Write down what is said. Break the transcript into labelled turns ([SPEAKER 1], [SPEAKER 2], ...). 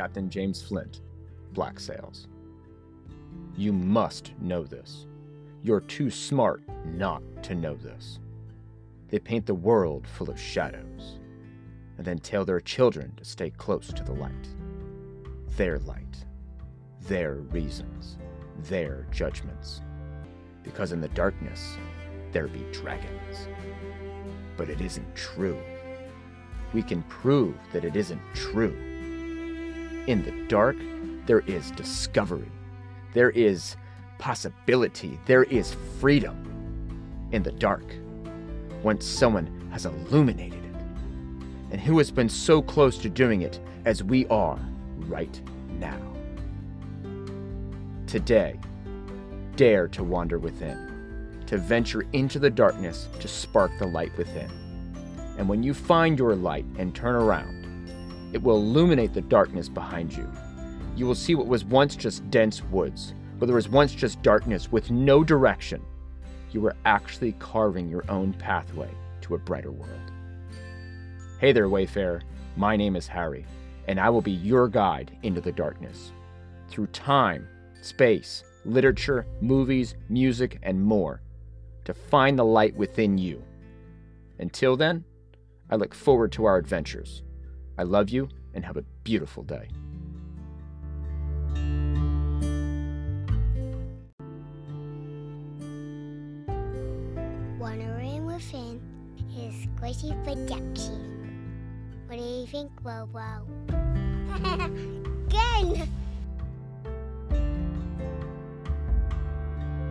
[SPEAKER 1] Captain James Flint, Black Sails. You must know this. You're too smart not to know this. They paint the world full of shadows, and then tell their children to stay close to the light. Their light, their reasons, their judgments. Because in the darkness, there be dragons. But it isn't true. We can prove that it isn't true. In the dark, there is discovery. There is possibility. There is freedom. In the dark, once someone has illuminated it. And who has been so close to doing it as we are right now? Today, dare to wander within, to venture into the darkness to spark the light within. And when you find your light and turn around, it will illuminate the darkness behind you. You will see what was once just dense woods, where there was once just darkness with no direction. You are actually carving your own pathway to a brighter world. Hey there, Wayfarer. My name is Harry, and I will be your guide into the darkness. Through time, space, literature, movies, music, and more, to find the light within you. Until then, I look forward to our adventures. I love you and have a beautiful day.
[SPEAKER 2] Wandering Within is Squishy Production. What do you think, Bobo? Good!